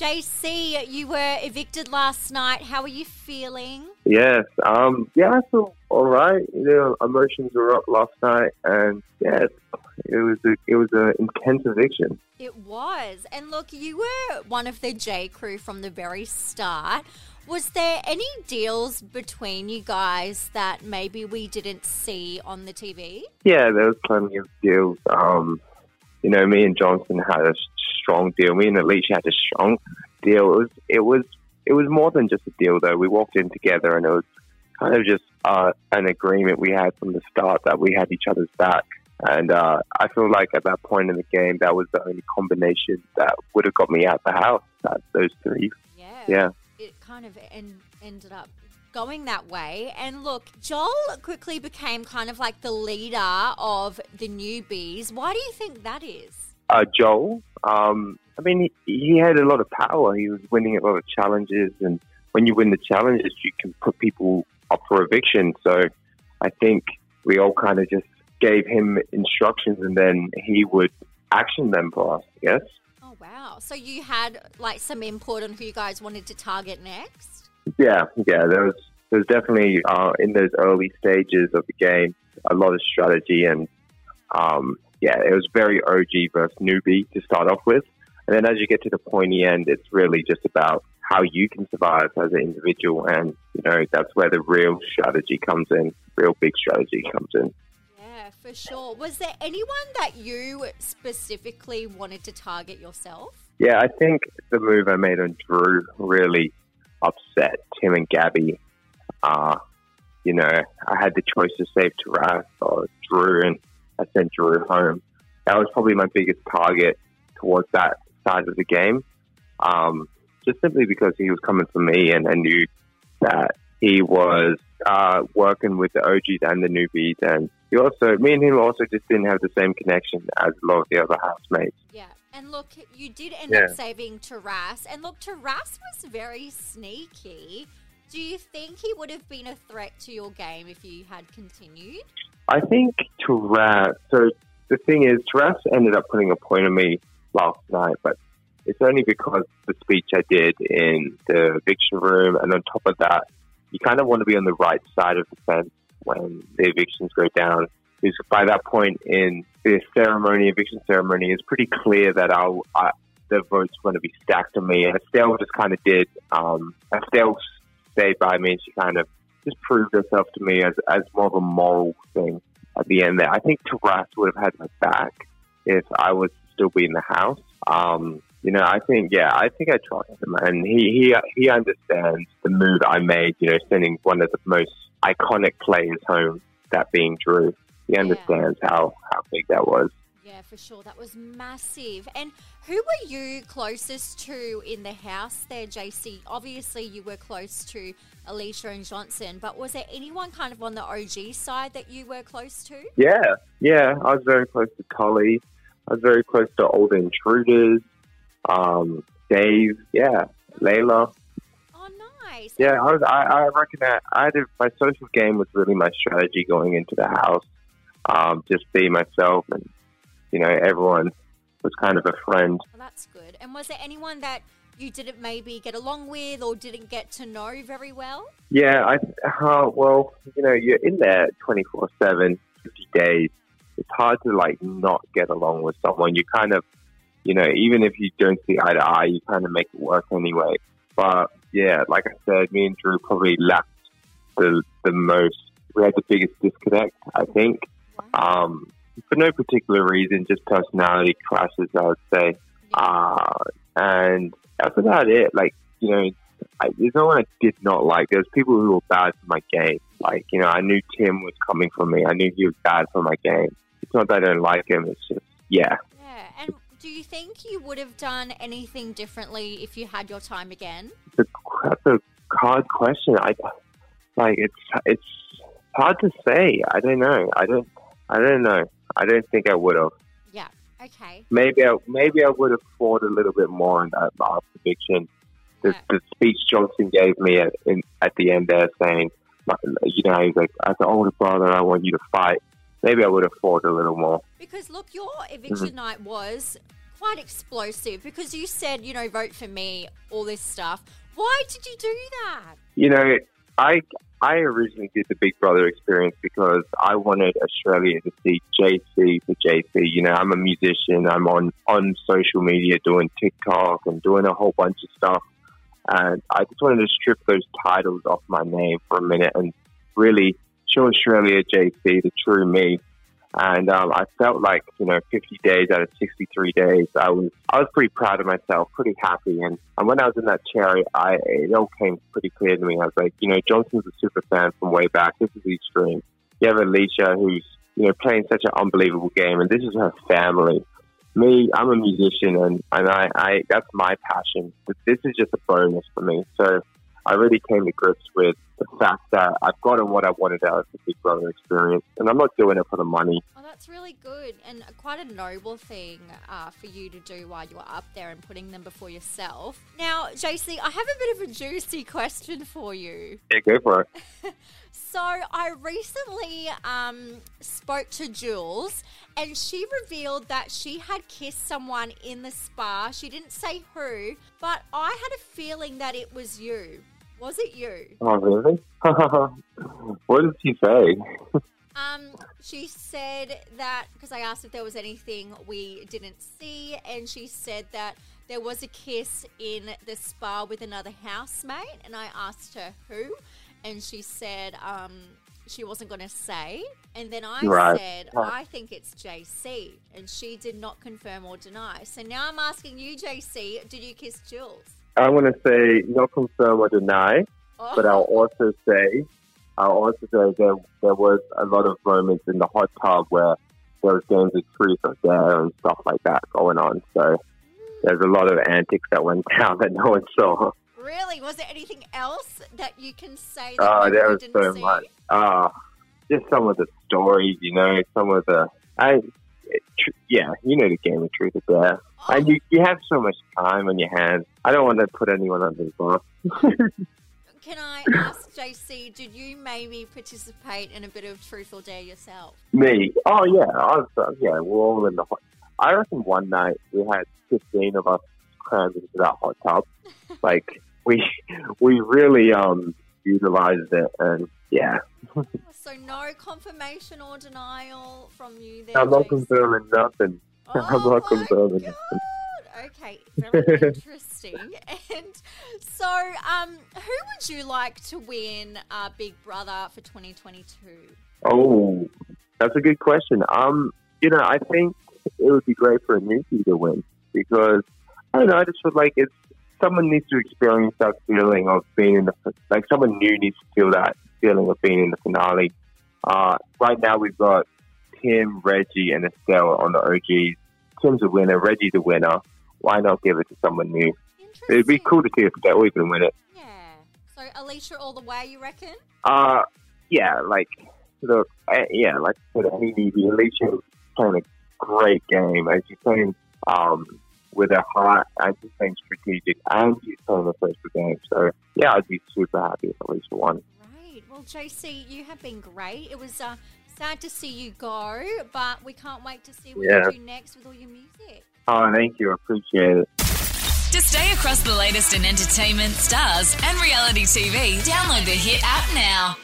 Jaycee, you were evicted last night. How are you feeling? Yes, um, yeah, I feel all right. You know, emotions were up last night, and yeah, it was a, it was an intense eviction. It was, and look, you were one of the J crew from the very start. Was there any deals between you guys that maybe we didn't see on the TV? Yeah, there was plenty of deals. Um, you know, me and Johnson had a strong deal. Me and Alicia had a strong deal. It was it was it was more than just a deal though. We walked in together and it was kind of just uh, an agreement we had from the start that we had each other's back. And uh, I feel like at that point in the game, that was the only combination that would have got me out the house. That those three. Yeah. Yeah. It kind of en- ended up going that way. And look, Joel quickly became kind of like the leader of the newbies. Why do you think that is? Uh, Joel, um, I mean, he, he had a lot of power. He was winning a lot of challenges, and when you win the challenges, you can put people up for eviction. So I think we all kind of just gave him instructions, and then he would action them for us. Yes. Oh, wow. So you had like some input on who you guys wanted to target next? Yeah, yeah. There was there was definitely uh, in those early stages of the game a lot of strategy, and um, yeah, it was very OG versus newbie to start off with, and then as you get to the pointy end, it's really just about how you can survive as an individual, and you know that's where the real strategy comes in, real big strategy comes in. Yeah, for sure. Was there anyone that you specifically wanted to target yourself? Yeah, I think the move I made on Drew really upset Tim and Gabby. Uh, you know, I had the choice to save Taras or Drew, and Sent Drew home. That was probably my biggest target towards that side of the game. Um, just simply because he was coming for me, and I knew that he was uh, working with the OGs and the newbies, and he also, me and him also just didn't have the same connection as a lot of the other housemates. Yeah. And look, you did end Yeah. up saving Taras. And look, Taras was very sneaky. Do you think he would have been a threat to your game if you had continued? I think Taras. So the thing is, Taras ended up putting a point on me last night, but it's only because the speech I did in the eviction room, and on top of that, you kind of want to be on the right side of the fence when the evictions go down. Because by that point in the ceremony, eviction ceremony, it's pretty clear that I'll, I, the votes going to be stacked on me. And Estelle just kind of did. Um, Estelle stayed by me, and she kind of just proved herself to me as, as more of a moral thing at the end there. I think Taras would have had my back if I was still be in the house. Um, you know, I think, yeah, I think I trust him, and he, he he understands the move I made. You know, sending one of the most iconic players home, that being Drew. He understands how how big that was. Yeah, for sure. That was massive. And who were you closest to in the house there, Jaycee? Obviously, you were close to Alicia and Johnson, but was there anyone kind of on the OG side that you were close to? Yeah, yeah. I was very close to Tully. I was very close to all the intruders. Um, Dave, yeah, Layla. Oh, nice. Yeah, I was. I, I reckon that I a, my social game was really my strategy going into the house. Um, just be myself, and you know, everyone was kind of a friend. Well, that's good. And was there anyone that you didn't maybe get along with or didn't get to know very well? Yeah, I. Uh, well, you know, you're in there twenty four seven, fifty days. It's hard to like not get along with someone. You kind of, you know, even if you don't see eye to eye, you kind of make it work anyway. But yeah, like I said, me and Drew probably lacked the the most. We had the biggest disconnect, I think. Um, for no particular reason, just personality clashes, I would say. Uh, and that's about it. Like, you know, I, there's no one I did not like. There's people who were bad for my game. Like, you know, I knew Tim was coming for me. I knew he was bad for my game. It's not that I don't like him. It's just, yeah. Yeah. And do you think you would have done anything differently if you had your time again? It's a, that's a hard question. I like it's it's hard to say. I don't know. I don't. I don't know. I don't think I would have. Yeah. Okay. Maybe I maybe I would have fought a little bit more in that last eviction. The, Yeah. the speech Johnson gave me at, in, at the end there, saying, you know, he's like, as an older brother, I want you to fight. Maybe I would have fought a little more. Because look, your mm-hmm. eviction night was quite explosive because you said, you know, vote for me, all this stuff. Why did you do that? You know, I I originally did the Big Brother experience because I wanted Australia to see Jaycee for Jaycee. You know, I'm a musician. I'm on on social media doing TikTok and doing a whole bunch of stuff, and I just wanted to strip those titles off my name for a minute and really show Australia Jaycee the true me. And um, I felt like you know, 50 days out of 63 days, I was I was pretty proud of myself, pretty happy. And, and when I was in that chair, I it all came pretty clear to me. I was like, you know, Johnson's a super fan from way back. This is his dream. You have Alicia, who's you know playing such an unbelievable game, and this is her family. Me, I'm a musician, and and I, I that's my passion. This is just a bonus for me. So I really came to grips with the fact that I've gotten what I wanted out of the Big Brother experience, and I'm not doing it for the money. Oh, that's really good and quite a noble thing uh, for you to do while you're up there and putting them before yourself. Now, Jaycee, I have a bit of a juicy question for you. Yeah, go for it. So I recently um, spoke to Jules, and she revealed that she had kissed someone in the spa. She didn't say who, but I had a feeling that it was you. Was it you? Oh, really? what did she say? Um, she said that because I asked if there was anything we didn't see, and she said that there was a kiss in the spa with another housemate, and I asked her who, and she said um, she wasn't going to say. And then I Right. said, I think it's Jaycee. And she did not confirm or deny. So now I'm asking you, Jaycee, did you kiss Jules? I want to say not confirm or deny, Oh, but I'll also say, I'll also say there there was a lot of moments in the hot tub where there was games of truth or dare and stuff like that going on. So there's a lot of antics that went down that no one saw. really? Was there anything else that you can say that Oh, there was so see? much. Ah, just some of the stories, you know, some of the I. It, tr- yeah, you know the game of truth or dare. And you, you have so much time on your hands. I don't want to put anyone under the bus. Can I ask, Jaycee, did you maybe participate in a bit of truth or dare yourself? Me? Oh yeah, I was, uh, yeah. We're all in the hot. I reckon one night we had fifteen of us crammed into that hot tub. like we we really um utilized it, and yeah, So no confirmation or denial from you there. I'm not confirming nothing. Oh I'm not confirming God. nothing. Okay, very interesting. And so, um, who would you like to win uh, Big Brother for 2022? Oh, that's a good question. Um, you know, I think it would be great for a to win because I don't know. I just feel like it's someone needs to experience that feeling of being in the like someone new needs to feel that feeling of being in the finale. Uh, right now we've got Tim, Reggie, and Estelle on the OGs. Tim's a winner, Reggie's a winner. Why not give it to someone new? It'd be cool to see if Estelle even win it. Yeah. So Alicia all the way, you reckon? Uh, yeah, like look, uh, yeah, like any newbie, Alicia playing a great game, and she's playing um with a heart, and she's playing strategic, and she's playing the first game. So yeah, I'd be super happy if Alicia won. Right. Well, Jaycee, you have been great. It was uh, sad to see you go, but we can't wait to see what Yeah. you do next with all your music. Oh, thank you, I appreciate it. To stay across the latest in entertainment, stars, and reality TV, download the Hit app now.